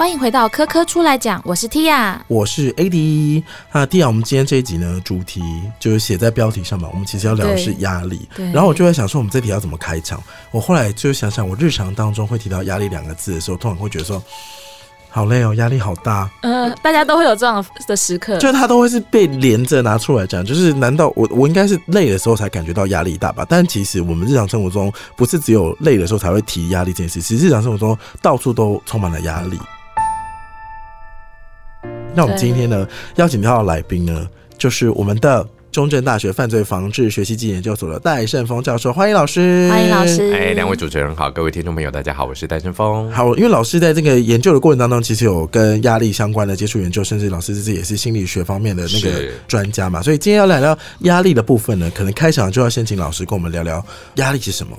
欢迎回到科科出来讲，我是 Tia，我是 AD。那，Tia，我们今天这一集呢，主题就是写在标题上嘛，我们其实要聊的是压力。对然后我就在想说，我们这题要怎么开场？我后来就想想，我日常当中会提到压力两个字的时候，通常会觉得说，好累哦，压力好大，呃，大家都会有这样的时刻，就他都会是被连着拿出来讲。就是难道我我应该是累的时候才感觉到压力大吧？但其实我们日常生活中不是只有累的时候才会提压力这件事，其实日常生活中到处都充满了压力。那我们今天呢，邀请到的来宾呢，就是我们的中正大学犯罪防治学习及研究所的戴胜峰教授，欢迎老师，欢迎老师。哎，两位主持人好，各位听众朋友，大家好，我是戴胜峰。好，因为老师在这个研究的过程当中，其实有跟压力相关的接触研究，甚至老师自己也是心理学方面的那个专家嘛，所以今天要来聊压力的部分呢，可能开场就要先请老师跟我们聊聊压力是什么。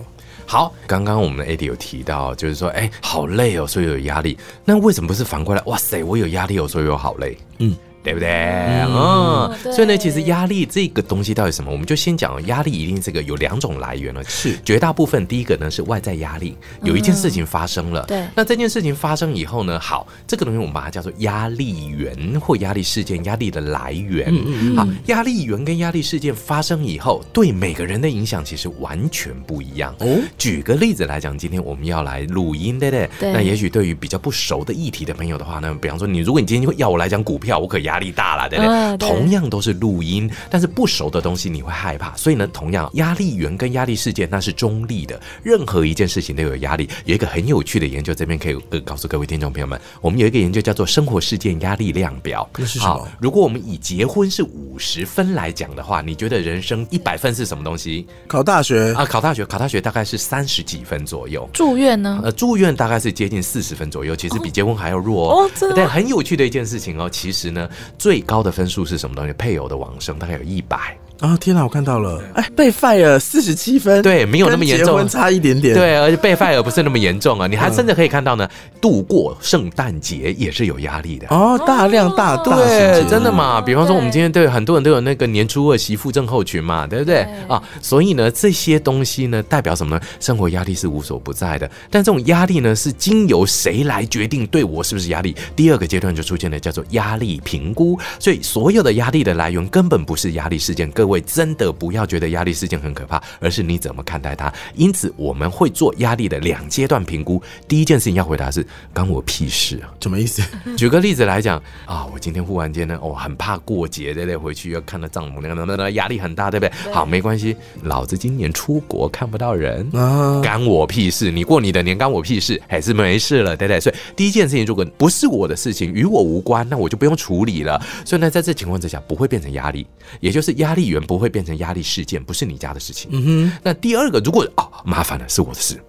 好，刚刚我们的 AD 有提到，就是说，哎，好累哦，所以有压力。那为什么不是反过来？哇塞，我有压力哦，所以我好累。嗯。对不对？嗯，对所以呢，其实压力这个东西到底什么？我们就先讲哦压力一定这个有两种来源了。是绝大部分第一个呢是外在压力，有一件事情发生了，对那这件事情发生以后呢，好，这个东西我们把它叫做压力源或压力事件，压力的来源。嗯好，压力源跟压力事件发生以后，对每个人的影响其实完全不一样。哦，举个例子来讲，今天我们要来录音，对不对？对那也许对于比较不熟的议题的朋友的话呢，比方说你，如果你今天要我来讲股票，我可压力大了，对不对？同样都是录音，但是不熟的东西你会害怕，所以呢，同样压力源跟压力事件那是中立的，任何一件事情都有压力。有一个很有趣的研究，这边可以呃告诉各位听众朋友们，我们有一个研究叫做生活事件压力量表。那是什么好，如果我们以结婚是五十分来讲的话，你觉得人生一百分是什么东西？考大学啊，考大学，考大学大概是三十几分左右。住院呢？呃，住院大概是接近四十分左右，其实比结婚还要弱哦。哦真的但很有趣的一件事情哦，其实呢，最高的分数是什么东西？配偶的往生大概有一百。啊！天哪，我看到了，哎，被 fire 四十七分，对没有那么严重结婚差一点点。，对，而且被 fire 不是那么严重啊，你还真的可以看到呢，度过圣诞节也是有压力的。哦，大量大对，间真的嘛？比方说，我们今天对很多人都有那个年初二媳妇症候群嘛，对不对对啊？所以呢，这些东西呢，代表什么呢？生活压力是无所不在的，但这种压力呢，是经由谁来决定对我是不是压力？第二个阶段就出现了叫做压力评估。所以，所有的压力的来源根本不是压力事件，各位真的不要觉得压力事件很可怕，而是你怎么看待它。因此，我们会做压力的两阶段评估。第一件事情要回答是：关我屁事啊！什么意思？举个例子来讲啊，我今天忽然间呢，哦，很怕过节，对不对？回去要看到丈母娘，那那压力很大，对不对？好，没关系，老子今年出国看不到人。啊，干我屁事！你过你的年，干我屁事，还是没事了，对不对？所以第一件事情，如果不是我的事情，与我无关，那我就不用处理了。所以呢，在这情况之下，不会变成压力，也就是压力源不会变成压力事件，不是你家的事情。嗯哼那第二个，如果哦麻烦了，是我的事，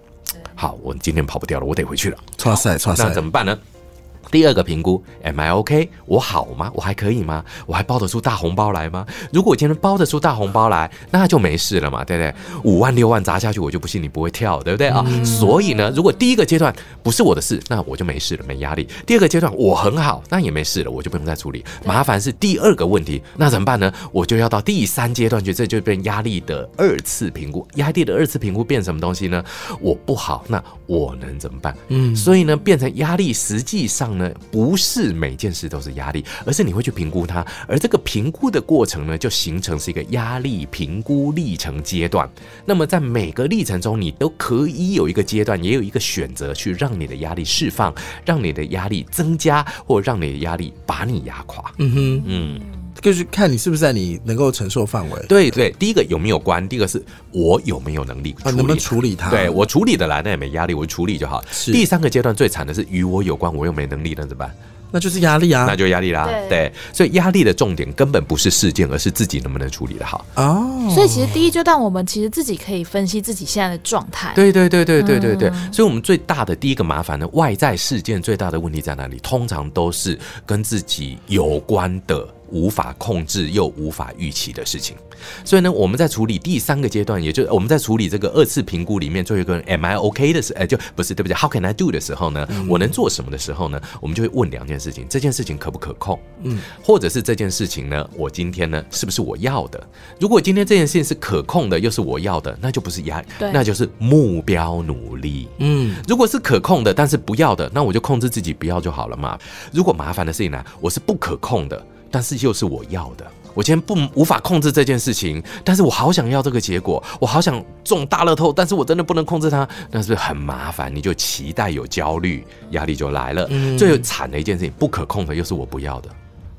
好，我今天跑不掉了，我得回去了。哼，哇塞，哇塞那，怎么办呢？第二个评估，Am I OK？我好吗？我还可以吗？我还包得出大红包来吗？如果我今天包得出大红包来，那就没事了嘛，对不对？五万六万砸下去，我就不信你不会跳，对不对啊？所以呢，如果第一个阶段不是我的事，那我就没事了，没压力。第二个阶段我很好，那也没事了，我就不用再处理。麻烦是第二个问题，那怎么办呢？我就要到第三阶段去，这就变压力的二次评估。压力的二次评估变什么东西呢？我不好，那我能怎么办？嗯，所以呢，变成压力，实际上呢，不是每件事都是压力，而是你会去评估它，而这个评估的过程呢，就形成是一个压力评估历程阶段。那么在每个历程中，你都可以有一个阶段，也有一个选择，去让你的压力释放，让你的压力增加，或让你的压力把你压垮。嗯哼，嗯，就是看你是不是在你能够承受范围对对，第一个有没有关？第二个是我有没有能力处啊，理能不能处理它？对我处理的来，那也没压力，我处理就好。是第三个阶段最惨的是与我有关，我又没能力，那怎么办？那就是压力啊那。就压力啦。对对，所以压力的重点根本不是事件，而是自己能不能处理的好。哦，所以其实第一阶段，我们其实自己可以分析自己现在的状态。对对对对对对对，嗯所以我们最大的第一个麻烦呢，外在事件最大的问题在哪里？通常都是跟自己有关的无法控制又无法预期的事情。所以呢，我们在处理第三个阶段，也就是我们在处理这个二次评估里面最后一个 Am I OK 的时，哎，就不是对不起？How can I do 的时候呢，我能做什么的时候呢？我们就会问两件事情：这件事情可不可控？嗯，或者是这件事情呢，我今天呢是不是我要的？如果今天这件事情是可控的，又是我要的，那就不是压那就是目标努力。嗯，如果是可控的，但是不要的，那我就控制自己不要就好了嘛。如果麻烦的事情呢，我是不可控的，但是又是我要的。我今天不无法控制这件事情，但是我好想要这个结果，我好想中大乐透，但是我真的不能控制它，那是是很麻烦？你就期待有焦虑，压力就来了。最惨的一件事情，不可控的又是我不要的。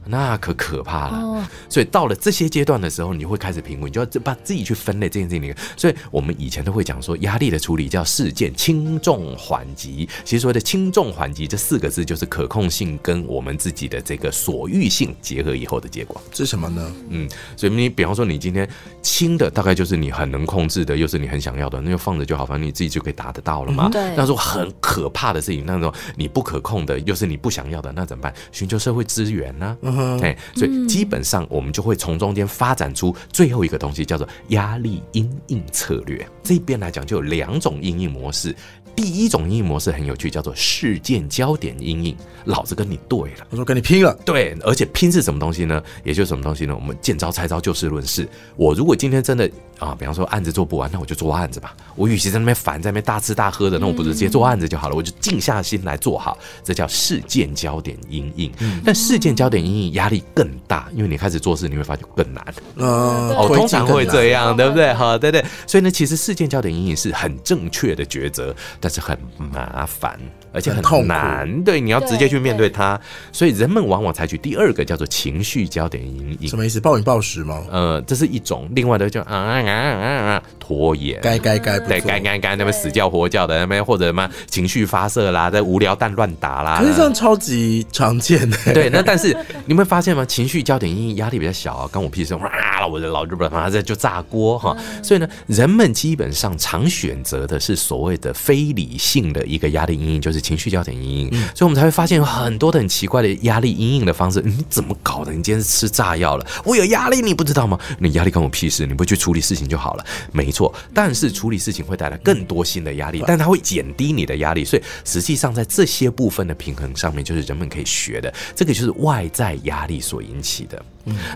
那可可怕了，哦所以到了这些阶段的时候，你会开始评估，你就要把自己去分类这件事情。所以我们以前都会讲说，压力的处理叫事件轻重缓急。其实所谓的轻重缓急这四个字，就是可控性跟我们自己的这个所欲性结合以后的结果。是什么呢？嗯，所以你比方说你今天轻的大概就是你很能控制的，又是你很想要的，那就放着就好，反正你自己就可以达得到了嘛。对那种很可怕的事情，那种你不可控的，又是你不想要的，那怎么办？寻求社会资源呢、哎、所以基本上我们就会从中间发展出最后一个东西，叫做压力因应策略。这边来讲就有两种因应模式。第一种阴影模式很有趣，叫做事件焦点阴影。老子跟你对了。我说跟你拼了，对，而且拼是什么东西呢？也就是什么东西呢？我们见招拆招，就事论事。我如果今天真的啊，比方说案子做不完，那我就做案子吧。我与其在那边烦，在那边大吃大喝的，那我不如直接做案子就好了。我就静下心来做好，这叫事件焦点因应。但事件焦点阴影压力更大，因为你开始做事，你会发现更难。嗯，哦，通常会这样，对不对？好，对对。所以呢，其实事件焦点阴影是很正确的抉择，但是很麻烦，而且很很痛苦难。对，你要直接去面对它。所以人们往往采取第二个叫做情绪焦点阴影什。么意思？暴饮暴食吗？呃，这是一种，另外的就啊啊啊啊啊拖延。该该该不对，该该该那边死叫活叫的那边，或者什么情绪发射啦，在无聊蛋乱打啦。可是这样超级常见的。对，那但是你们发现吗？情绪焦点阴影压力比较小啊，关我屁事！哇，我的老日本妈这就炸锅哈。所以呢，人们基本上常选择的是所谓的非理性的一个压力阴影，就是情绪焦点阴影。所以我们才会发现有很多的很奇怪的压力阴影的方式。你怎么搞的？你今天是吃炸药了？我有压力，你不知道吗？你压力关我屁事，你不去处理事情就好了。没错，但是处理事情会带来更多新的压力，但它会减低你的压力。所以实际上在这些部分的平衡上面，就是人们可以学的。这个就是外在压力所引起的。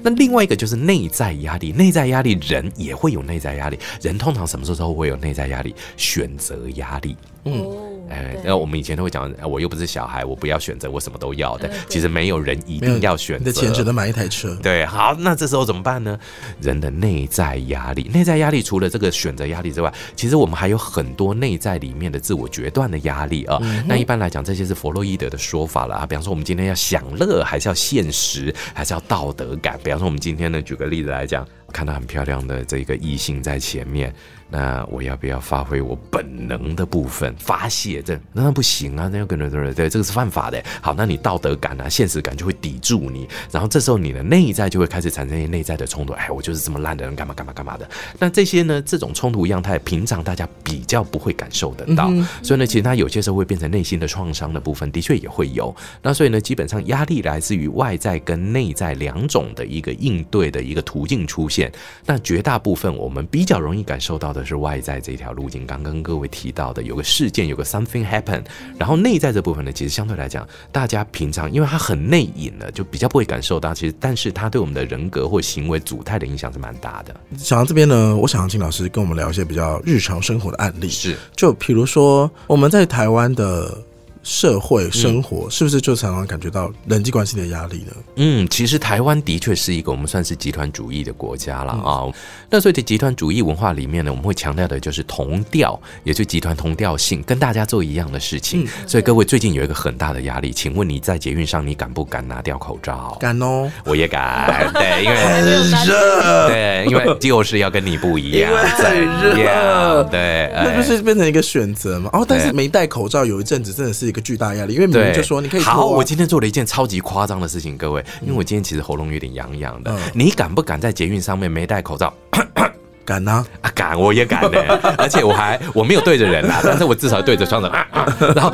那另外一个就是内在压力，内在压力人也会有内在压力，人通常什么时候都会有内在压力？选择压力。嗯，哎，对那我们以前都会讲，哎我又不是小孩，我不要选择，我什么都要的其实没有人一定要选择，你的钱只能买一台车。对，好，那这时候怎么办呢？人的内在压力，内在压力除了这个选择压力之外，其实我们还有很多内在里面的自我决断的压力啊。那一般来讲，这些是弗洛伊德的说法了啊。比方说，我们今天要享乐，还是要现实，还是要道德比方说，我们今天呢，举个例子来讲，看到很漂亮的这个异性在前面。那我要不要发挥我本能的部分发泄？这那不行啊，那要跟人对，这个是犯法的。好，那你道德感啊、现实感就会抵住你，然后这时候你的内在就会开始产生一些内在的冲突。哎，我就是这么烂的人，干嘛干嘛干嘛的。那这些呢，这种冲突样态，平常大家比较不会感受得到，所以呢，其实它有些时候会变成内心的创伤的部分，的确也会有。那所以呢，基本上压力来自于外在跟内在两种的一个应对的一个途径出现。那绝大部分我们比较容易感受到的是外在这条路径，刚刚各位提到的有个事件，有个 something happen，然后内在这部分呢，其实相对来讲，大家平常因为它很内隐的，就比较不会感受到。其实，但是它对我们的人格或行为主态的影响是蛮大的。想到这边呢，我想要请老师跟我们聊一些比较日常生活的案例。是，就比如说我们在台湾的社会生活，是不是就常常感觉到人际关系的压力呢？嗯，其实台湾的确是一个我们算是集团主义的国家了啊。那所以在集团主义文化里面呢，我们会强调的就是同调，也就是集团同调性，跟大家做一样的事情。所以各位最近有一个很大的压力，请问你在捷运上你敢不敢拿掉口罩？敢哦，我也敢，对，因为 很热，对，因为就是要跟你不一样，因为很热对，那不哎是变成一个选择吗？哦，但是对没戴口罩有一阵子真的是一个巨大压力，因为明明，就说你可以啊好，我今天做了一件超级夸张的事情，各位，因为我今天其实喉咙有点痒痒的。嗯你敢不敢在捷运上面没戴口罩？敢啊，啊，敢，我也敢的，而且我还我没有对着人啦，但是我至少对着窗子，啊啊然后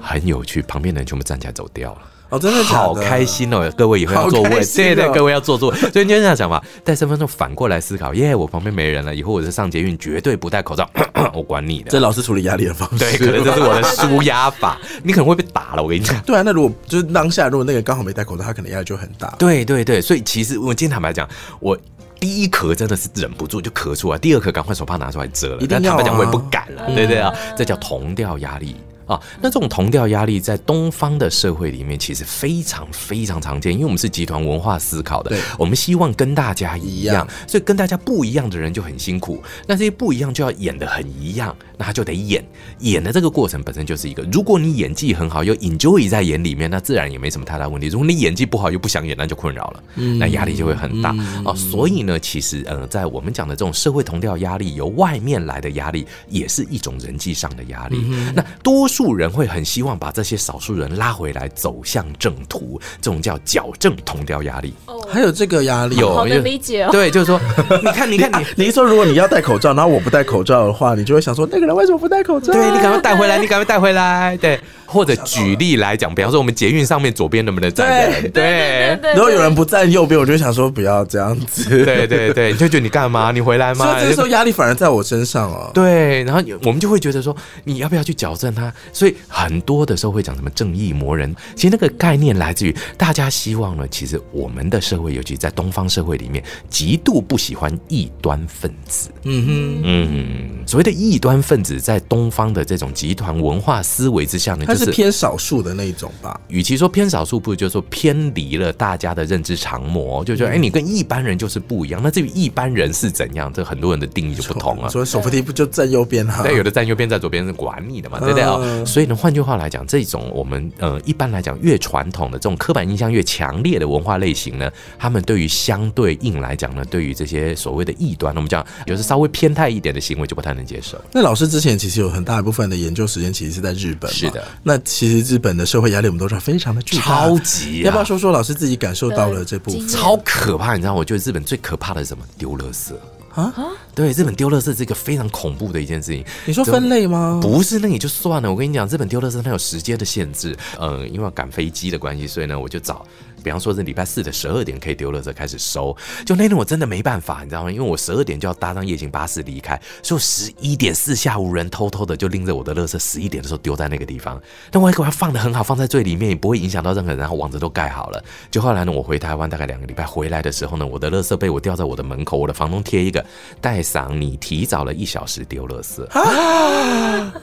很有趣，旁边的人全部站起来走掉了。哦，真的的好开心哦！各位以后要坐位，对对，各位要坐座位。所以你就这样讲嘛，带身份证反过来思考，耶，我旁边没人了，以后我在上捷运绝对不戴口罩，我管你的。这老师处理压力的方式。对，可能这是我的舒压法，你可能会被打了。我跟你讲。对啊，那如果就是当下，如果那个人刚好没戴口罩，他可能压力就很大。对对对，所以其实我今天坦白讲，我第一咳真的是忍不住就咳出来，第二咳赶快手帕拿出来遮了。一定要啊但坦白讲，我也不敢了，对不对啊？这叫同调压力。啊，那这种同调压力在东方的社会里面其实非常非常常见，因为我们是集团文化思考的对，我们希望跟大家一样所以跟大家不一样的人就很辛苦。那这些不一样就要演的很一样，那他就得演，演的这个过程本身就是一个，如果你演技很好，又 enjoy 在演里面，那自然也没什么太大问题。如果你演技不好又不想演，那就困扰了，那压力就会很大哦。所以呢，其实呃，在我们讲的这种社会同调压力，由外面来的压力，也是一种人际上的压力。那多数人会很希望把这些少数人拉回来，走向正途，这种叫矫正同调压力。哦还有这个压力，有好能理解哦。对，就是说，你看，你看 你。你一说如果你要戴口罩，然后我不戴口罩的话，你就会想说那个人为什么不戴口罩？对你赶快带回来，你赶快带回来。对，或者举例来讲，比方说我们捷运上面左边能不能站人？对对对，如果有人不站右边，我就想说不要这样子。对对对，你就觉得你干嘛？你回来吗所以？这个时候压力反而在我身上哦。对，然后我们就会觉得说，你要不要去矫正他？所以很多的时候会讲什么正义魔人，其实那个概念来自于大家希望呢，其实我们的社会，尤其在东方社会里面，极度不喜欢异端分子。嗯哼嗯，所谓的异端分子，在东方的这种集团文化思维之下呢，它就是是偏少数的那一种吧。与其说偏少数，不如就说偏离了大家的认知常模，就觉得哎，你跟一般人就是不一样。那至于一般人是怎样，这很多人的定义就不同了。所以手扶梯不就站右边哈？对，有的站右边，在左边是管你的嘛，对不对啊、嗯所以呢，换句话来讲，这种我们呃一般来讲越传统的这种刻板印象越强烈的文化类型呢，他们对于相对应来讲呢，对于这些所谓的异端，我们讲有时稍微偏态一点的行为就不太能接受。那老师之前其实有很大一部分的研究时间其实是在日本，是的。那其实日本的社会压力我们都知道非常的巨大，超级、啊，要不要说说老师自己感受到了这部分？超可怕？你知道，我觉得日本最可怕的是什么？丢垃圾啊！对，日本丢垃圾是一个非常恐怖的一件事情。你说分类吗？不是，那也就算了。我跟你讲，日本丢垃圾它有时间的限制。呃，因为要赶飞机的关系，所以呢，我就找，比方说是礼拜四的十二点可以丢垃圾开始收。就那天我真的没办法，你知道吗？因为我十二点就要搭上夜行巴士离开，所以我十一点四下无人，偷偷的就拎着我的垃圾，十一点的时候丢在那个地方。但我还给它放的很好，放在最里面，也不会影响到任何人，然后网子都盖好了。就后来呢，我回台湾大概两个礼拜回来的时候呢，我的垃圾被我掉在我的门口，我的房东贴一个带赏你提早了一小时丢垃圾。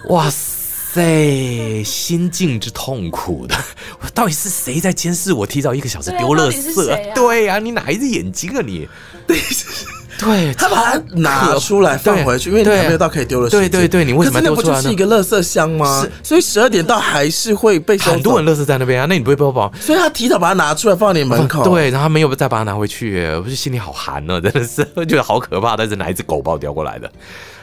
哇塞，心境之痛苦的，我到底是谁在监视我提早一个小时丢垃圾？对呀、你哪一只眼睛啊你？对，对他把它拿出来放回去，因为还没有到可以丢的时间。对对对你为什么要丢出来呢是那不就是一个垃圾箱吗？所以十二点到还是会被很多人垃圾在那边啊，那你不会被包？所以他提早把它拿出来放在你门口。，对，然后他没有再把它拿回去，我就心里好寒呢、真的是，我 觉得好可怕。但是哪一只狗把我叼过来的？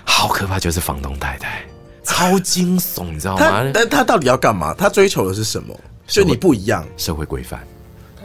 好可怕，就是房东太太，超惊悚，你知道他吗？但他到底要干嘛？他追求的是什么？就你不一样社会规范。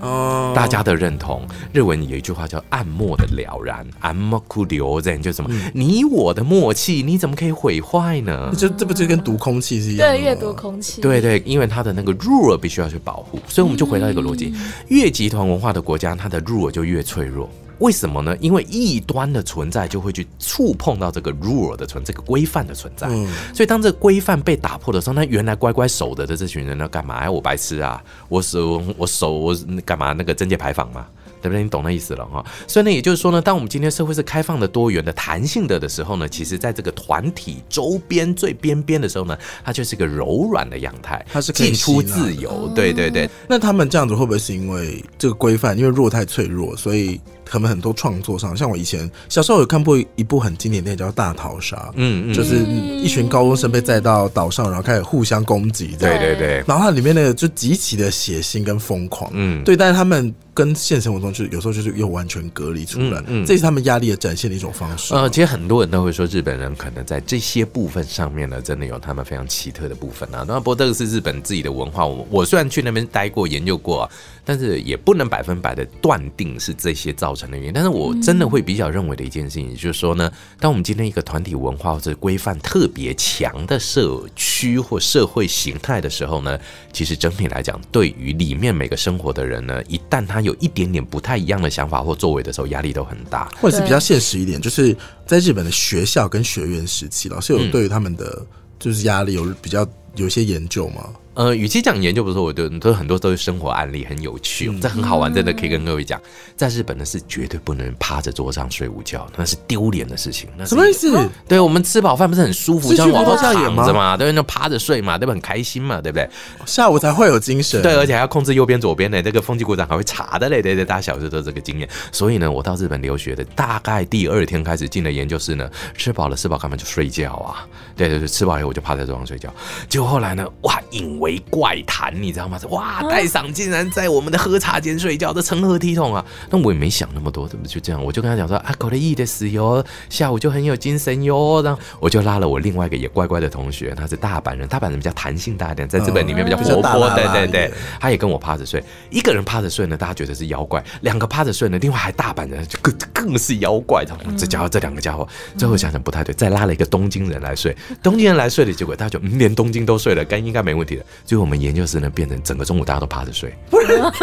哦。大家的认同，日文有一句话叫“暗默的了然”，暗默库留人就是什么？你我的默契，你怎么可以毁坏呢？就这不就跟读空气是一样的？对，阅读空气。对对，因为它的那个 rule 必须要去保护，所以我们就回到一个逻辑：越集团文化的国家，它的 rule 就越脆弱。为什么呢？因为异端的存在就会去触碰到这个 rule 的存这个规范的存在，嗯所以当这个规范被打破的时候，那原来乖乖守着的这群人呢，干嘛？哎，我白痴啊！我守我守我干嘛？那个贞节牌坊嘛。对不对？你懂那意思了哈。所以呢，也就是说呢，当我们今天社会是开放的、多元的、弹性的的时候呢，其实在这个团体周边最边边的时候呢，它就是一个柔软的样态，它是可以进出自由。对对对，那他们这样子会不会是因为这个规范，因为弱太脆弱，所以他们很多创作上，像我以前小时候有看过一部很经典电影叫《大逃杀》，嗯嗯，就是一群高中生被载到岛上，然后开始互相攻击，对对对，然后它里面那个就极其的血腥跟疯狂，嗯，对，但是他们跟现实生活中就是有时候就是又完全隔离出来，嗯嗯。这是他们压力的展现的一种方式。呃，其实很多人都会说，日本人可能在这些部分上面呢，真的有他们非常奇特的部分啊。那不过这个是日本自己的文化，我我虽然去那边待过、研究过、啊，但是也不能百分百的断定是这些造成的原因。但是我真的会比较认为的一件事情，就是说呢，当我们今天一个团体文化或者规范特别强的社区或社会形态的时候呢，其实整体来讲，对于里面每个生活的人呢，一旦他有一点点不太一样的想法或作为的时候，压力都很大。或者是比较现实一点，就是在日本的学校跟学院时期，老师有嗯对于他们的就是压力有比较有一些研究吗？呃，与其讲研究，不是说我觉得都很多都是生活案例，很有趣，这很好玩，真的可以跟各位讲，在日本呢是绝对不能趴着桌上睡午觉，那是丢脸的事情。那什么意思？对我们吃饱饭不是很舒服，是去像往后躺着嘛，对，那趴着睡嘛，对不对？很开心嘛，对不对？下午才会有精神。对，而且还要控制右边、左边的这个风纪股长还会查的嘞，对对，大家小时候都有这个经验。所以呢，我到日本留学的大概第二天开始进了研究室呢，吃饱了吃饱干嘛就睡觉啊？对对对，吃饱以后我就趴在桌上睡觉。结果后来呢，哇，引为怪谈，你知道吗？哇，戴赏竟然在我们的喝茶间睡觉，这成何体统啊？那我也没想那么多，怎么就这样？我就跟他讲说啊，搞得意的死哟，下午就很有精神哟。然后我就拉了我另外一个也乖乖的同学，他是大阪人，大阪人比较弹性大一点，在日本里面比较活泼，对对对。他也跟我趴着睡，一个人趴着睡呢，大家觉得是妖怪；两个趴着睡呢，另外还大阪人，就更更是妖怪。他们这家伙这两个家伙，最后想想不太对，再拉了一个东京人来睡，东京人来睡的结果，大家就、嗯、连东京都睡了，该应该没问题的。最后我们研究室呢，变成整个中午大家都趴着睡，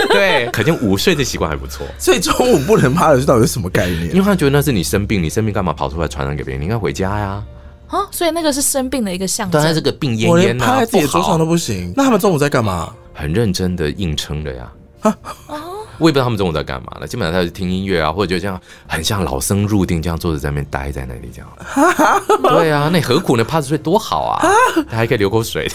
对，可见午睡的习惯还不错。所以中午不能趴着睡，到底是什么概念？因为他觉得那是你生病，你生病干嘛跑出来传染给别人？你应该回家呀。啊，所以那个是生病的一个象当然，这征。个病恹我连恹啊，趴在自己的桌上都不行。那他们中午在干嘛？很认真的硬撑的呀。我也不知道他们中午在干嘛呢，基本上他就听音乐啊，或者就这样很像老僧入定，这样坐着在那边待在那里这样。对啊，那何苦呢？趴着睡多好啊，他还可以流口水。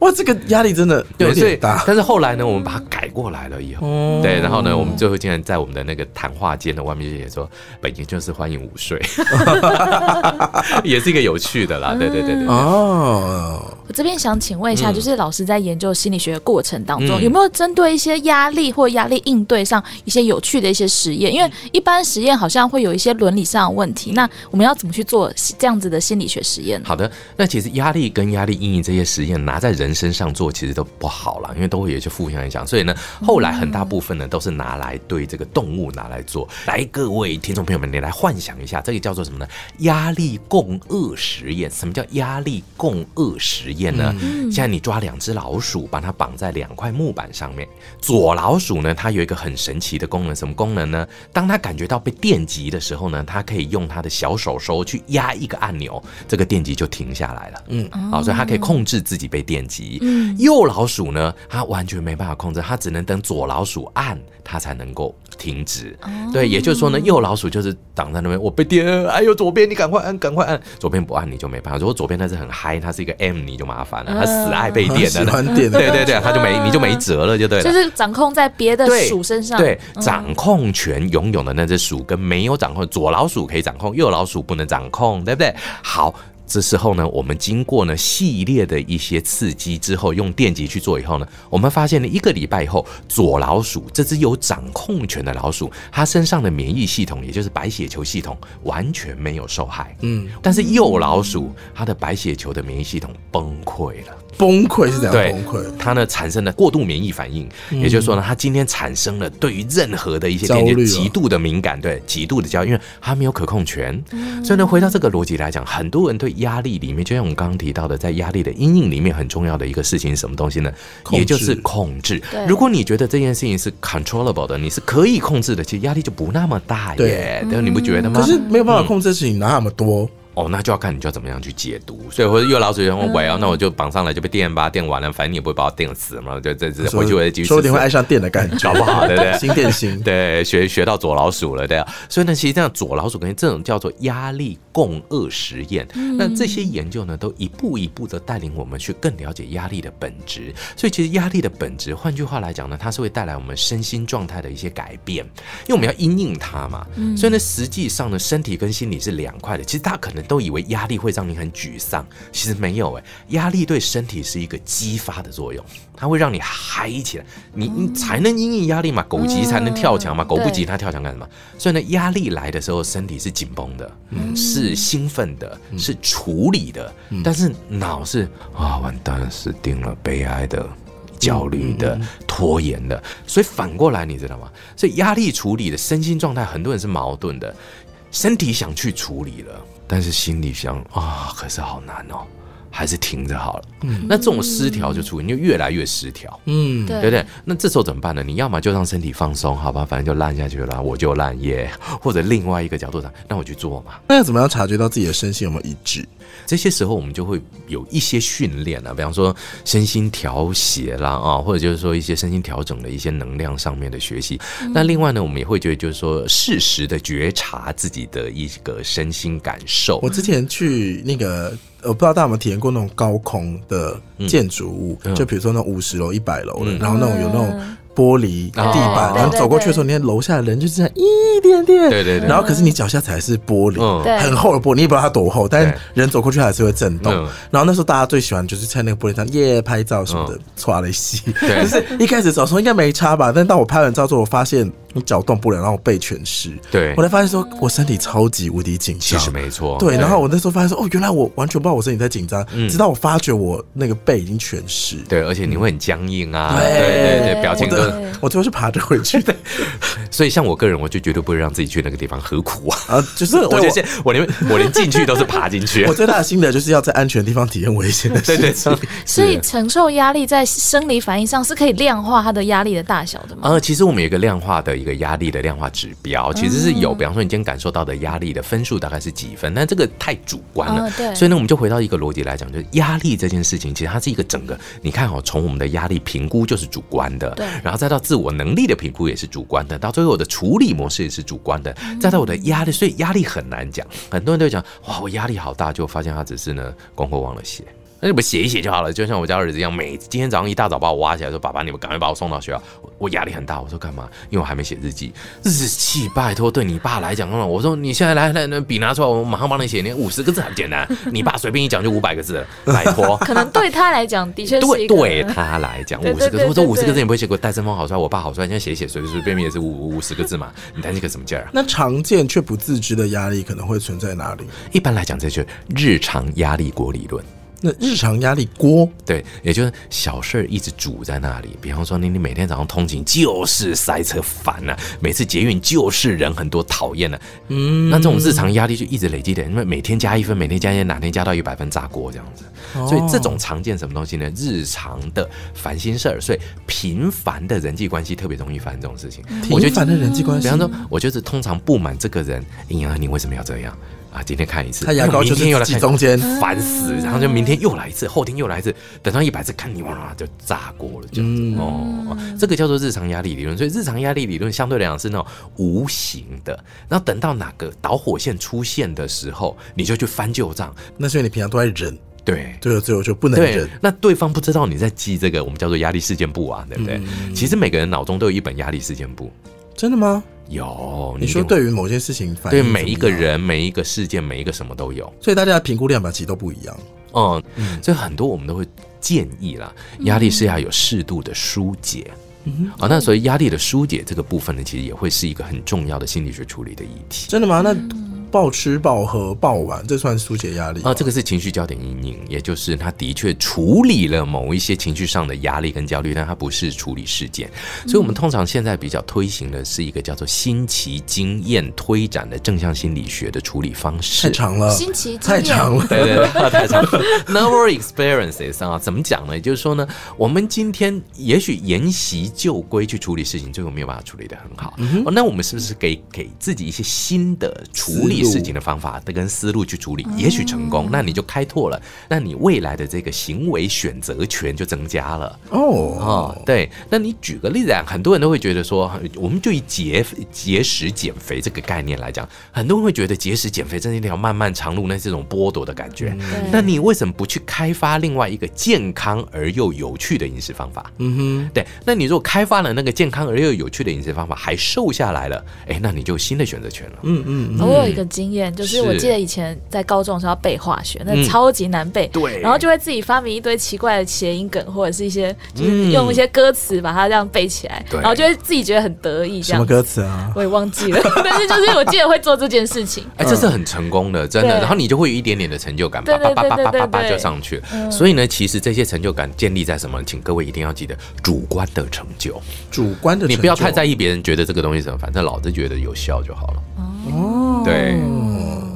哇，这个压力真的有对，所以点大。但是后来呢，我们把它改过来了以后，哦对，然后呢，我们最后竟然在我们的那个谈话间的外面就写说，本研究室欢迎午睡，也是一个有趣的啦。对对对对。哦，我这边想请问一下，嗯就是老师在研究心理学的过程当中，嗯有没有针对一些压力或压力应对上一些有趣的一些实验？因为一般实验好像会有一些伦理上的问题，那我们要怎么去做这样子的心理学实验呢？好的，那其实压力跟压力阴影这些实验拿在人身上做，其实都不好了，因为都会有一些负向影响。所以呢，后来很大部分呢都是拿来对这个动物拿来做。来，各位听众朋友们，你来幻想一下，这个叫做什么呢？压力共轭实验。什么叫压力共轭实验呢？现在你抓两只老鼠，把它绑在两块木板上面。左老鼠呢，它有一个很神奇的功能，什么功能呢？当它感觉到被电击的时候呢，它可以用它的小手手去压一个按钮，这个电击就停下来了。嗯，好，所以它可以控制自己被电击。嗯，右老鼠呢，它完全没办法控制，它只能等左老鼠按，它才能够停止。对，也就是说呢，右老鼠就是挡在那边，我被电，哎呦，左边你赶快按，赶快按，左边不按你就没办法。如果左边那是很嗨，它是一个 M，你就麻烦了，它死爱被电喜 的。欢电的对对对，它就没你就没辙了，就对了。就是掌控在别的鼠身上，对，嗯掌控权拥有的那只鼠跟没有掌控，左老鼠可以掌控，右老鼠不能掌控，对不对？好。这时候呢，我们经过呢系列的一些刺激之后，用电极去做以后呢，我们发现了一个礼拜以后，左老鼠这只有掌控权的老鼠，它身上的免疫系统，也就是白血球系统完全没有受害。嗯，但是右老鼠它的白血球的免疫系统崩溃了。崩溃是怎样对崩溃？它呢产生了过度免疫反应，也就是说呢，它今天产生了对于任何的一些电焦虑了极极度的敏感，对极度的焦虑，因为它没有可控权。所以呢，回到这个逻辑来讲，很多人对压力里面，就像我们刚刚提到的，在压力的阴影里面很重要的一个事情是什么东西呢？也就是控制。如果你觉得这件事情是 controllable 的，你是可以控制的，其实压力就不那么大耶，对，你不觉得吗？可是没有办法控制的事情哪那么多？哦，那就要看你就要怎么样去解读。所以或者右老鼠人问我，啊，那我就绑上来就被电吧，电完了，反正你也不会把我电死嘛，就这这回去我再继续说不定会爱上电的感觉，好不好对不对 心电心。对，学学到左老鼠了，对啊。所以呢，其实这样左老鼠跟这种叫做压力共轭实验，那这些研究呢，都一步一步的带领我们去更了解压力的本质。所以其实压力的本质，换句话来讲呢，它是会带来我们身心状态的一些改变，因为我们要因应它嘛。所以呢，实际上呢，身体跟心理是两块的。其实它可能都以为压力会让你很沮丧，其实没有哎，压力对身体是一个激发的作用，它会让你嗨起来，你你才能因应压力嘛，狗急才能跳墙嘛，狗不急它跳墙干什么？所以呢，压力来的时候，身体是紧绷的，嗯是兴奋的，是处理的，但是脑是啊，完蛋，死定了，悲哀的。焦虑的、拖延的，所以反过来，你知道吗？所以压力处理的身心状态，很多人是矛盾的。身体想去处理了，但是心里想啊，可是好难哦，还是停着好了。嗯，那这种失调就出，你就越来越失调。嗯，对不对？那这时候怎么办呢？你要么就让身体放松，好吧，反正就烂下去了，我就烂耶。或者另外一个角度上，那我去做嘛。那要怎么样察觉到自己的身心有没有一致？这些时候，我们就会有一些训练啊，比方说身心调谐啦啊，或者就是说一些身心调整的一些能量上面的学习。那另外呢，我们也会觉得就是说适时的觉察自己的一个身心感受。我之前去那个，我不知道大家有没有体验过那种高空的建筑物，就比如说那五十楼、一百楼的，然后那种有那种。玻璃地板，然后走过去的时候，你看楼下的人就这样一点点，对对对，然后可是你脚下踩的是玻璃，很厚的玻璃，你也不知道它多厚，但是人走过去还是会震动。然后那时候大家最喜欢就是在那个玻璃上耶拍照什么的，唰了一吸。就是一开始走的时候应该没差吧，但当我拍完照之后，我发现。我脚动不了，然后我背全湿。对，我才发现说，我身体超级无敌紧张。其实没错。对，然后我那时候发现说，哦，原来我完全不知道我身体在紧张，直到我发觉我那个背已经全湿。对，而且你会很僵硬啊。对对对，表情都。我最后是爬着回去的。所以像我个人，我就绝对不会让自己去那个地方，何苦啊？啊，就是 我觉得我连我连进去都是爬进去。我最大的心得就是要在安全的地方体验危险的事情。所以承受压力在生理反应上是可以量化它的压力的大小的吗？呃，其实我们有一个量化的一个压力的量化。指标其实是有，比方说你今天感受到的压力的分数大概是几分，但这个太主观了。对，所以呢，我们就回到一个逻辑来讲，就是压力这件事情，其实它是一个整个。你看哦，从我们的压力评估就是主观的，对，然后再到自我能力的评估也是主观的，到最后我的处理模式也是主观的，再到我的压力，所以压力很难讲。很多人都讲哇，我压力好大，就发现他只是呢功课忘了写。那你们写一写就好了，就像我家儿子一样，每今天早上一大早把我挖起来说：“爸爸，你们赶快把我送到学校。”我压力很大，我说干嘛？因为我还没写日记。日记拜托，对你爸来讲，我说你现在来来，那笔拿出来，我马上帮你写。你五十个字很简单，你爸随便一讲就五百个字，拜托。可能对他来讲，的确对对他来讲五十个字，我说五十个字你不会写过戴森峰好帅，我爸好帅，现在写一写随随便便也是五五十个字嘛，你担心个什么劲儿啊？那常见却不自知的压力可能会存在哪里？一般来讲，这就是日常压力锅理论。那日常压力锅，对，也就是小事儿一直煮在那里。比方说，你你每天早上通勤就是塞车烦呐，每次捷运就是人很多讨厌的，嗯，那这种日常压力就一直累积的，因为每天加一分，每天加一分，哪天加到一百分炸锅这样子。所以这种常见什么东西呢？日常的烦心事儿，所以频繁的人际关系特别容易发生这种事情。频繁的人际关系，比方说，我就是通常不满这个人，哎呀，你为什么要这样？啊，今天看一次，他牙膏就是来中间烦死，然后就明天又来一次，后天又来一次，等到一百次，看你哇就炸锅了，就哦，这个叫做日常压力理论。所以日常压力理论相对来讲是那种无形的，然后等到哪个导火线出现的时候，你就去翻旧账。那是因为你平常都在忍，对，对了，最后就不能忍。那对方不知道你在记这个，我们叫做压力事件簿啊，对不对？其实每个人脑中都有一本压力事件簿，真的吗？有，你说对于某件事情，对每一个人、每一个事件、每一个什么都有，所以大家的评估量表其实都不一样。嗯，所以很多我们都会建议啦，压力是要有适度的疏解。嗯，啊，那所以压力的疏解这个部分呢，其实也会是一个很重要的心理学处理的议题。真的吗？那。暴吃暴喝暴玩，这算疏解压力啊？这个是情绪焦点阴影，也就是他的确处理了某一些情绪上的压力跟焦虑，但他不是处理事件。所以，我们通常现在比较推行的是一个叫做新奇经验推展的正向心理学的处理方式。太长了，新奇太长了，对对对，太长了。Novel experiences 啊，怎么讲呢？也就是说呢，我们今天也许沿袭旧规去处理事情，最后没有办法处理的很好。哦，那我们是不是给给自己一些新的处理？事情的方法的跟思路去处理，也许成功，那你就开拓了，那你未来的这个行为选择权就增加了哦哦，对，那你举个例子啊，很多人都会觉得说，我们就以节节食减肥这个概念来讲，很多人会觉得节食减肥真是一条漫漫长路，那是种剥夺的感觉。那你为什么不去开发另外一个健康而又有趣的饮食方法？嗯哼，对，那你如果开发了那个健康而又有趣的饮食方法，还瘦下来了，哎，那你就新的选择权了。嗯嗯，我有一个。经验，就是是我记得以前在高中的时候要背化学，那嗯超级难背，对然后就会自己发明一堆奇怪的谐音梗，或者是一些就是嗯用一些歌词把它这样背起来，对然后就会自己觉得很得意这样。什么歌词啊？我也忘记了，但是就是我记得会做这件事情。哎，这是很成功的，真的。然后你就会有一点点的成就感，对叭叭叭对对叭叭叭就上去了。所以呢，其实这些成就感建立在什么？请各位一定要记得主观的成就，主观的，你不要太在。意别人觉得这个东西是什么，反正老子觉得有效就好了。哦，对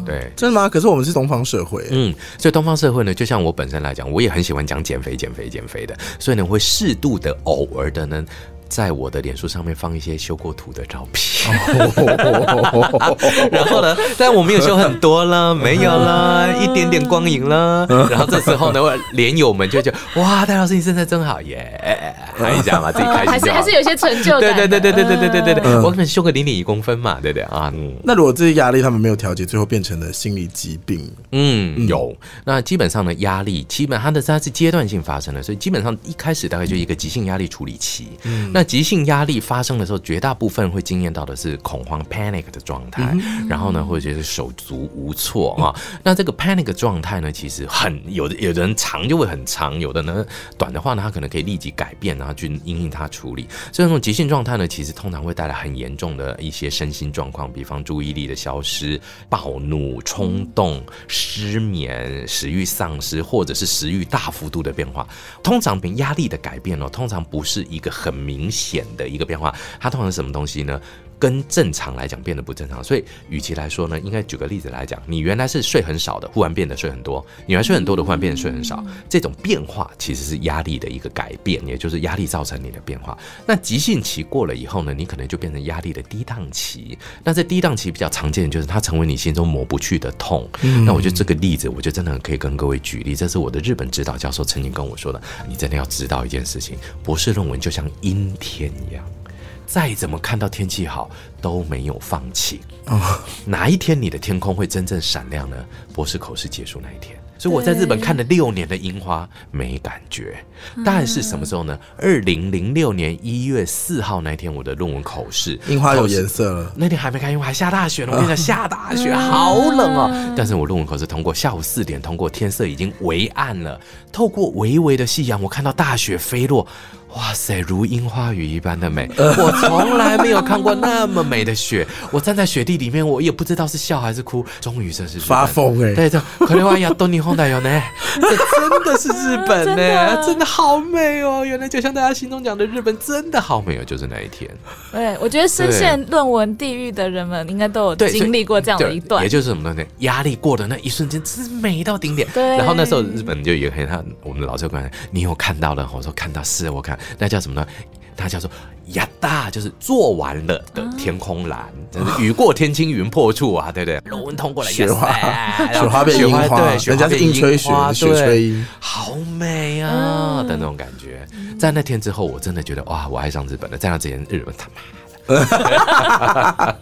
对。真的吗？可是我们是东方社会，嗯，所以东方社会呢，就像我本身来讲，我也很喜欢讲减肥、减肥、减肥的，所以呢，会适度的、偶尔的呢，在我的脸书上面放一些修过图的照片。然后呢，但我们有修很多了，没有了，一点点光影了。然后这时候呢，我连友们就觉得哇，戴老师你身材真好耶，喊一下嘛，自己开还心还是还是。有些成就对感的。对对对对对对对对对，嗯我可能修个零点一公分嘛，对不对啊？嗯。那如果这些压力他们没有调节，最后变成了心理疾病，嗯，有。那基本上呢，压力基本它的它是阶段性发生的，所以基本上一开始大概就一个急性压力处理期。那急性压力发生的时候，绝大部分会经验到的是恐慌 （panic） 的状态，然后呢，或者是手足无措啊。那这个 panic 状态呢，其实很有的，有的人长就会很长，有的呢短的话呢，他可能可以立即改变，然后去因应它处理。所以这种急性状态呢，其实通常会带来很严重的一些身心状况，比方注意力的消失、暴怒、冲动、失眠、食欲丧失，或者是食欲大幅度的变化。通常比压力的改变哦，通常不是一个很明显的一个变化，它通常是什么东西呢？跟正常来讲变得不正常，所以与其来说呢，应该举个例子来讲，你原来是睡很少的，忽然变得睡很多；你原来睡很多的，忽然变得睡很少，这种变化其实是压力的一个改变，也就是压力造成你的变化。那急性期过了以后呢，你可能就变成压力的低档期。那这低档期比较常见的就是它成为你心中抹不去的痛。那我觉得这个例子，我觉得真的很可以跟各位举例，这是我的日本指导教授曾经跟我说的，你真的要知道一件事情，博士论文就像阴天一样。再怎么看到天气好都没有放弃。哪一天你的天空会真正闪亮呢？博士口试结束那一天。所以我在日本看了六年的樱花，没感觉。但是什么时候呢？二零零六年一月四号那天，我的论文口试，樱花有颜色了。那天还没开樱花，还下大雪呢。我跟你讲，下大雪，好冷哦。但是我论文口试通过，下午四点通过，天色已经微暗了。透过微微的夕阳，我看到大雪飞落。哇塞，如樱花雨一般的美，我从来没有看过那么美的雪。我站在雪地里面，我也不知道是笑还是哭。终于这是发疯欸对，这可能哇呀，东尼红带有呢，这真的是日本真呢，的真的好美哦。原来就像大家心中讲的，日本真的好美哦，就是那一天。对，我觉得深陷论文地狱的人们应该都有经历过这样的一段也。就是什么呢？压力过的那一瞬间，真是美到顶点。对然后那时候日本就有一个他我们的老师跟我讲你有看到了？我说看到是，我看那叫什么呢？它叫做呀大，就是做完了的天空蓝，雨过天青云破处啊，对不对？龙纹通过了，雪花雪花变樱花对，雪人家是花变硬吹雪雪吹樱好美啊的那种感觉。在那天之后，我真的觉得哇，我爱上日本了。在那之前，日本他妈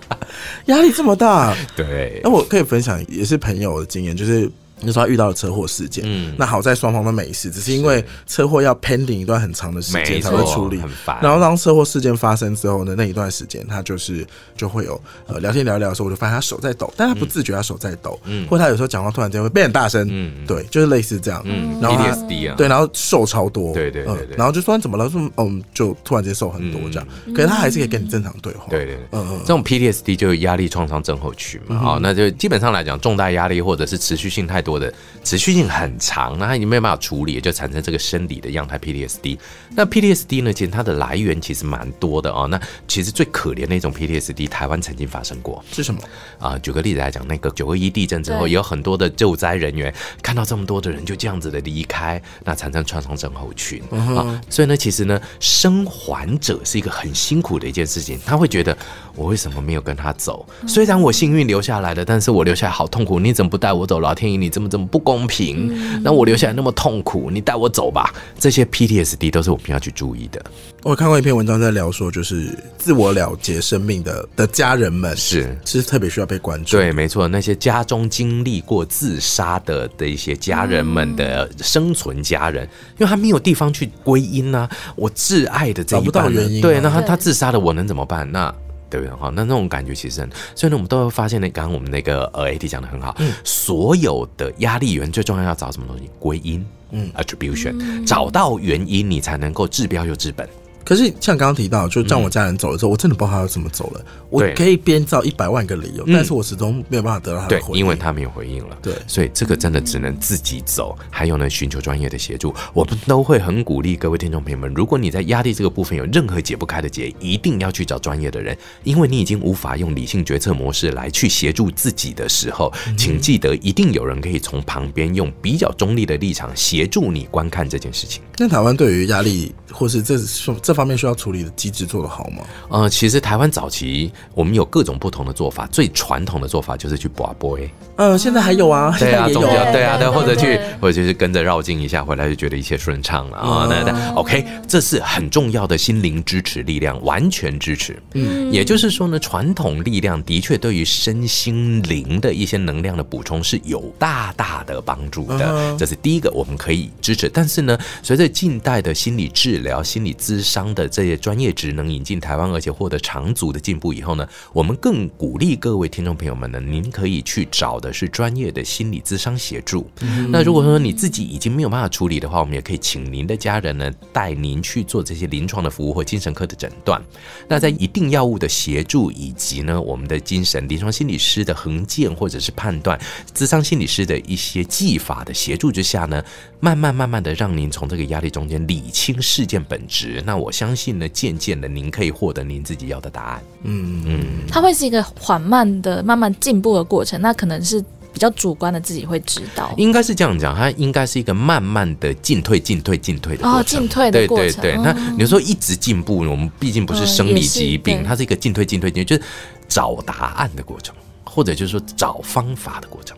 压力这么大，对那我可以分享也是朋友的经验，就是那时候他遇到了车祸事件，嗯那好在双方都没事，只是因为车祸要 pending 一段很长的时间没才会处理很烦。然后当车祸事件发生之后呢，那一段时间他就是就会有呃聊天聊一聊的时候，我就发现他手在抖，但他不自觉他手在抖，嗯或他有时候讲话突然间会变很大声，嗯对，就是类似这样，嗯然后他 PTSD 啊对，然后瘦超多，对对对然后就说怎么了？说嗯，就突然间瘦很多这样，可是他还是可以跟你正常对话，对对对，嗯嗯这种 PTSD 就有压力创伤症候群嘛，哦，那就基本上来讲，重大压力或者是持续性太多的，持续性很长，那它已经没有办法处理，就产生这个生理的样态 PTSD。那 PTSD 呢，其实它的来源其实蛮多的哦。那其实最可怜的一种 PTSD，台湾曾经发生过。是什么？啊、举个例子来讲，那个九二一地震之后，也有很多的救灾人员看到这么多的人就这样子的离开，那产生创伤症候群、啊。所以呢，其实呢，生还者是一个很辛苦的一件事情，他会觉得我为什么没有跟他走？虽然我幸运留下来了，但是我留下来好痛苦，你怎么不带我走？老天爷，你怎么怎么不公平？那我留下来那么痛苦，你带我走吧。这些 PTSD 都是我们要去注意的。我有看过一篇文章在聊说，就是自我了结生命的的家人们是是特别需要被关注。对，没错，那些家中经历过自杀的的一些家人们的生存家人，因为他没有地方去归因啊，我挚爱的这一找不到半呢原因啊对，那他他自杀了，我能怎么办？那。对对不对？哈，那那种感觉其实很，所以呢，我们都会发现呢，刚刚我们那个呃 AT 讲的很好，嗯所有的压力源最重要要找什么东西？归因，嗯，attribution，、找到原因，你才能够治标又治本。可是像刚刚提到，就让我家人走了之后，我真的不知道他要怎么走了。我可以编造一百万个理由，嗯但是我始终没有办法得到他的回，应。因为他没有回应了。对所以这个真的只能自己走。还有呢，寻求专业的协助，我们都会很鼓励各位听众朋友们，如果你在压力这个部分有任何解不开的结，一定要去找专业的人，因为你已经无法用理性决策模式来去协助自己的时候，请记得一定有人可以从旁边用比较中立的立场协助你观看这件事情。那台湾对于压力或是这这方面需要处理的机制做得好吗？呃，其实台湾早期我们有各种不同的做法，最传统的做法就是去拔波。嗯，现在还有啊，对啊，宗在也有啊。教对啊，对，或者去，或者就是跟着绕境一下，回来就觉得一切顺畅了啊。那那 OK，这是很重要的心灵支持力量，完全支持。嗯，也就是说呢，传统力量的确对于身心灵的一些能量的补充是有大大的帮助的。嗯这是第一个，我们可以支持。但是呢，随着近代的心理治疗、心理咨商的这些专业职能引进台湾，而且获得长足的进步以后呢，我们更鼓励各位听众朋友们呢，您可以去找的是专业的心理咨商协助。那如果说你自己已经没有办法处理的话，我们也可以请您的家人呢带您去做这些临床的服务或精神科的诊断。那在一定药物的协助以及呢我们的精神临床心理师的横见或者是判断，咨商心理师的一些技法的协助之下呢，慢慢慢慢的让您从这个压力中间理清事件本质。那我相信呢，渐渐的您可以获得您自己要的答案。嗯嗯它会是一个缓慢的、慢慢进步的过程，那可能是比较主观的，自己会知道。应该是这样讲，它应该是一个慢慢的进退、进退、进退的过程。哦进退的过程对对对，哦那你说一直进步，我们毕竟不是嗯生理疾病，对它是一个进退、进退、进退，就是找答案的过程，或者就是说找方法的过程。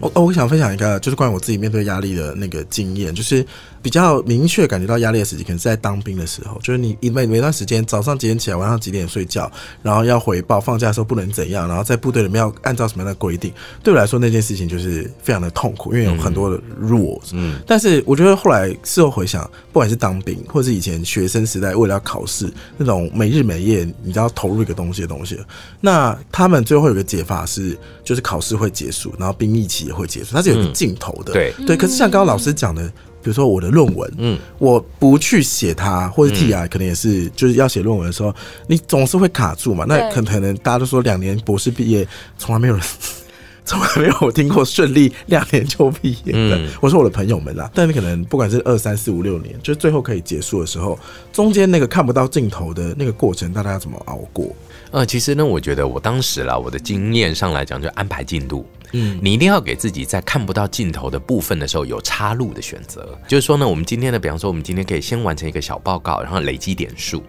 我哦，我想分享一个，就是关于我自己面对压力的那个经验，就是比较明确感觉到压力的时期，可能是在当兵的时候，就是你每每段时间早上几点起来，晚上几点睡觉，然后要回报，放假的时候不能怎样，然后在部队里面要按照什么样的规定，对我来说那件事情就是非常的痛苦，因为有很多的 rules。嗯，但是我觉得后来事后回想，不管是当兵，或是以前学生时代为了要考试那种每日每夜，你知道投入一个东西的东西，那他们最后有个解法是，就是考试会结束，然后兵役期也会结束，它是有一个嗯尽头的。对，对，可是像刚刚老师讲的，比如说我的论文，嗯，我不去写它，或者 T I 可能也是，就是要写论文的时候，你总是会卡住嘛。那可可能大家都说两年博士毕业，从来没有人。从来没有听过顺利两年就毕业的。嗯我说我的朋友们啦，但你可能不管是二三四五六年，就是最后可以结束的时候，中间那个看不到尽头的那个过程，大家要怎么熬过？呃，其实呢，我觉得我当时啦，我的经验上来讲，就安排进度。嗯，你一定要给自己在看不到尽头的部分的时候有插入的选择。就是说呢，我们今天呢，比方说我们今天可以先完成一个小报告，然后累积点数。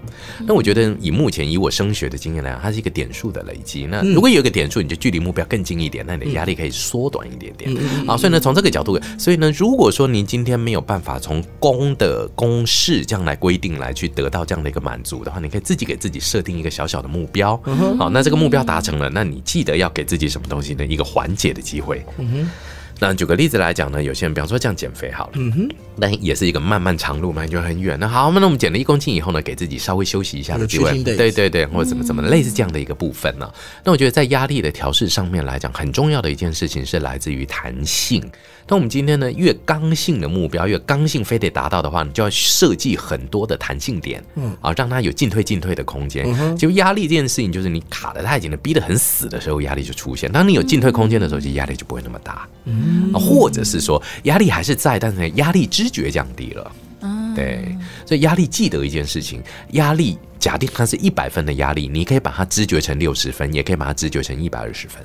那我觉得以目前以我升学的经验来讲，它是一个点数的累积。那如果有一个点数，你就距离目标更近一点，那你的压力可以缩短一点点。啊，所以呢，从这个角度，所以呢，如果说您今天没有办法从公的公式这样来规定来去得到这样的一个满足的话，你可以自己给自己设定一个小小的目标。好，那这个目标达成了，那你记得要给自己什么东西呢？一个缓给的机会。嗯哼。那举个例子来讲呢，有些人比方说这样减肥好了，嗯哼，但也是一个漫漫长路嘛，就很远。那好，那我们减了一公斤以后呢，给自己稍微休息一下的机会对对对，或者怎么怎么类似这样的一个部分呢、那我觉得在压力的调试上面来讲，很重要的一件事情是来自于弹性。那我们今天呢越刚性的目标，越刚性非得达到的话，你就要设计很多的弹性点，嗯啊，让它有进退进退的空间。就压力这件事情，就是你卡得太紧了，逼得很死的时候，压力就出现；当你有进退空间的时候，其实压力就不会那么大。啊，或者是说压力还是在，但是呢压力知觉降低了。对，所以压力记得一件事情，压力假定它是一百分的压力，你可以把它知觉成六十分，也可以把它知觉成一百二十分。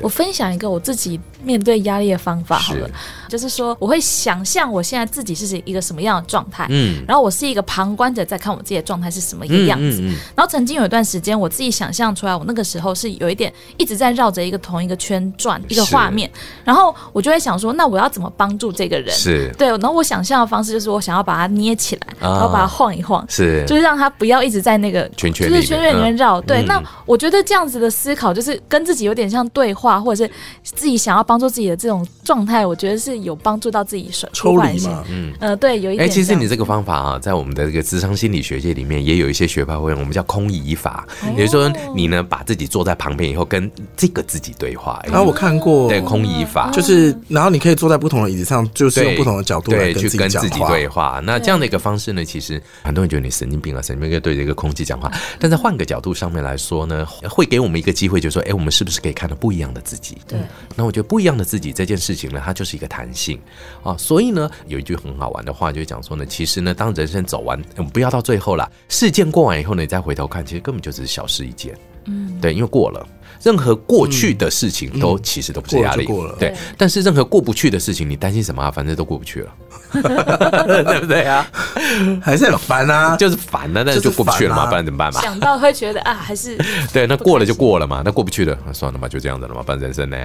我分享一个我自己面对压力的方法好了是，就是说我会想象我现在自己是一个什么样的状态，嗯，然后我是一个旁观者在看我自己的状态是什么一个样子。嗯嗯然后曾经有一段时间，我自己想象出来，我那个时候是有一点一直在绕着一个同一个圈转一个画面，然后我就会想说，那我要怎么帮助这个人？是对，然后我想象的方式就是我想要把它捏起来，啊然后把它晃一晃。是，就是让他不要一直在那个圈圈就是圈圈里面绕。对，嗯那我觉得这样子的思考，就是跟自己有点像对对话，或者是自己想要帮助自己的这种状态，我觉得是有帮助到自己舒抽舒缓一些。离嘛，嗯。呃，对，有一点哎、点。其实你这个方法啊，在我们的这个智商心理学界里面，也有一些学派会用，我们叫空椅法，也就是说，你呢把自己坐在旁边以后，跟这个自己对话。然后我看过，对空椅法，就是然后你可以坐在不同的椅子上，就是用不同的角度来去跟自己。对话。那这样的一个方式呢，其实很多人觉得你神经病啊，神经病对这个空气讲话。但是换个角度上面来说呢，会给我们一个机会，就是说，哎，我们是不是可以看到不一样的自己？对，那我觉得不一样的自己这件事情呢，它就是一个弹性啊。所以呢，有一句很好玩的话，就讲说呢，其实呢，当人生走完，嗯不要到最后啦，事件过完以后呢，你再回头看，其实根本就只是小事一件。嗯，对，因为过了。任何过去的事情都其实都不是压力，过了过了对对。但是任何过不去的事情，你担心什么啊？反正都过不去了，对不对啊？还是很烦啊。就是烦啊，但是就过不去了嘛，不然怎么办嘛？想到会觉得啊，还是 对，那过了就过了嘛，那过不去了，那算了嘛，就这样子了嘛，不然人生呢？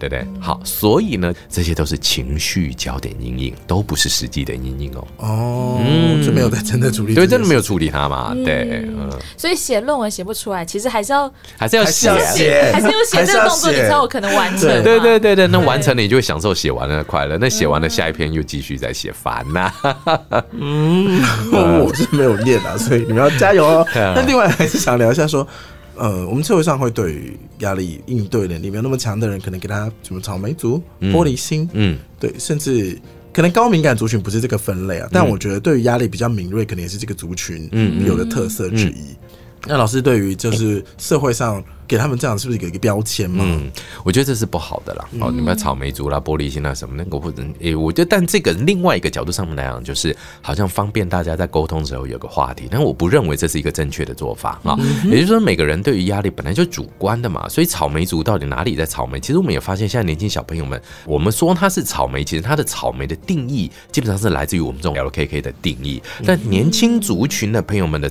对不对？好，所以呢，这些都是情绪焦点阴影，都不是实际的阴影哦。哦，嗯就没有在真的处理，对，真的没有。处理它嘛？对，嗯，所以写论文写不出来，其实还是要还是要还是写要。写，还是有写这个动作，你才有可能完成嘛。对对对对对，那完成了你就会享受写完了的快乐。那写完了下一篇又继续再写，烦呐、嗯，我是没有念啊，所以你们要加油哦。那另外还是想聊一下说。呃，我们社会上会对于压力应对能力没有那么强的人，可能给他什么草莓族、玻璃心，嗯，对，甚至可能高敏感族群不是这个分类啊，但我觉得对于压力比较敏锐，可能也是这个族群嗯有的特色之一。那老师对于就是社会上给他们这样是不是有一个标签嘛？嗯，我觉得这是不好的啦。哦，你们草莓族啦、玻璃心啦什么那个，或者诶，我觉得，但这个另外一个角度上面来讲，就是好像方便大家在沟通的时候有个话题，但我不认为这是一个正确的做法啊。也就是说，每个人对于压力本来就主观的嘛，所以草莓族到底哪里在草莓？其实我们也发现，现在年轻小朋友们，我们说他是草莓，其实他的草莓的定义基本上是来自于我们这种 LKK 的定义，但年轻族群的朋友们的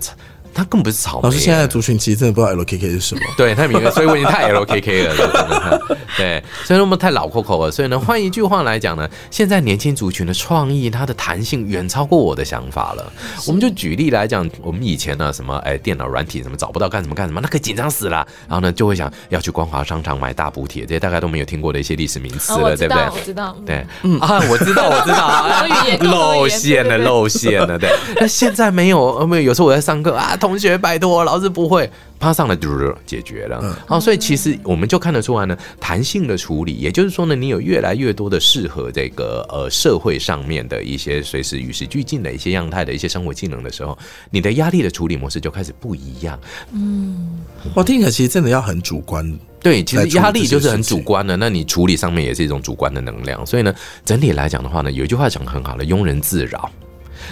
草。他根本不是草莓。老师现在的族群其实真的不知道 LKK 是什么。对，太敏感，所以我已经太 LKK 了，真 的。对，所以我们太老 Coco 了。所以呢，换一句话来讲呢，现在年轻族群的创意，它的弹性远超过我的想法了。我们就举例来讲，我们以前呢，什么哎，电脑软体什么找不到干什么干什么，那可紧张死了。然后呢，就会想要去光华商场买大补帖，这些大概都没有听过的一些历史名词哦，了，对不对道，？我知道，对，啊，我知道，我知道，露馅了，露馅了，对。那现在没有，呃没有。有时候我在上课啊，同学拜托，老师不会，趴上了就解决了。好，所以其实我们就看得出来呢，弹性的处理，也就是说呢，你有越来越多的适合这个呃社会上面的一些随时与时俱进的一些样态的一些生活技能的时候，你的压力的处理模式就开始不一样。嗯我听起来其实真的要很主观。对，其实压力就是很主观的，那你处理上面也是一种主观的能量。所以呢，整体来讲的话呢，有一句话讲得很好了，庸人自扰。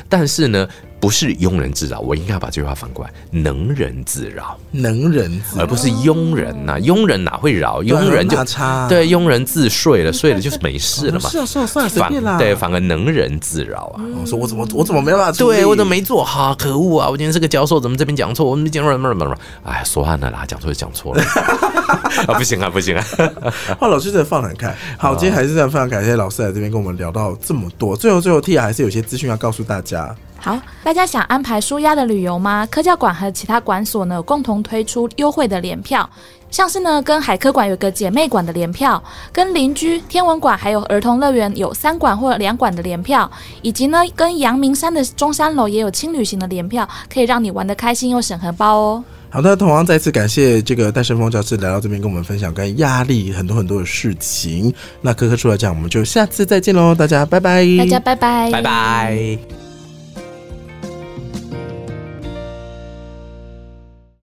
但是呢，不是庸人自扰，我应该要把这句话反过来，能人自扰，能人自而不是庸人呐、庸人哪会扰？庸人就对，庸人自睡了，睡了就是没事了嘛。是 啊，是啊，算了，随反便啦。对，反而能人自扰啊。我说我怎么我怎么没办法？对，我怎么没做好？可恶啊！我今天是个教授，怎么这边讲错？我们讲什么什么什么？哎，算了啦，讲错就讲错了。啊，不行啊，不行啊！哇，老师真的放得很开。好，今天还是非常非常感谢老师来这边跟我们聊到这么多。最后，最后，Tia 还是有些资讯要告诉大家。好，大家想安排舒压的旅游吗？科教馆和其他馆所呢共同推出优惠的联票，像是呢跟海科馆有个姐妹馆的联票，跟邻居天文馆还有儿童乐园有三馆或两馆的联票，以及呢跟阳明山的中山楼也有轻旅行的联票，可以让你玩得开心又省荷包哦。好的，同样再次感谢这个戴胜峰教师来到这边跟我们分享跟压力很多很多的事情。那科科出来讲，我们就下次再见喽，大家拜拜，大家拜拜，拜拜。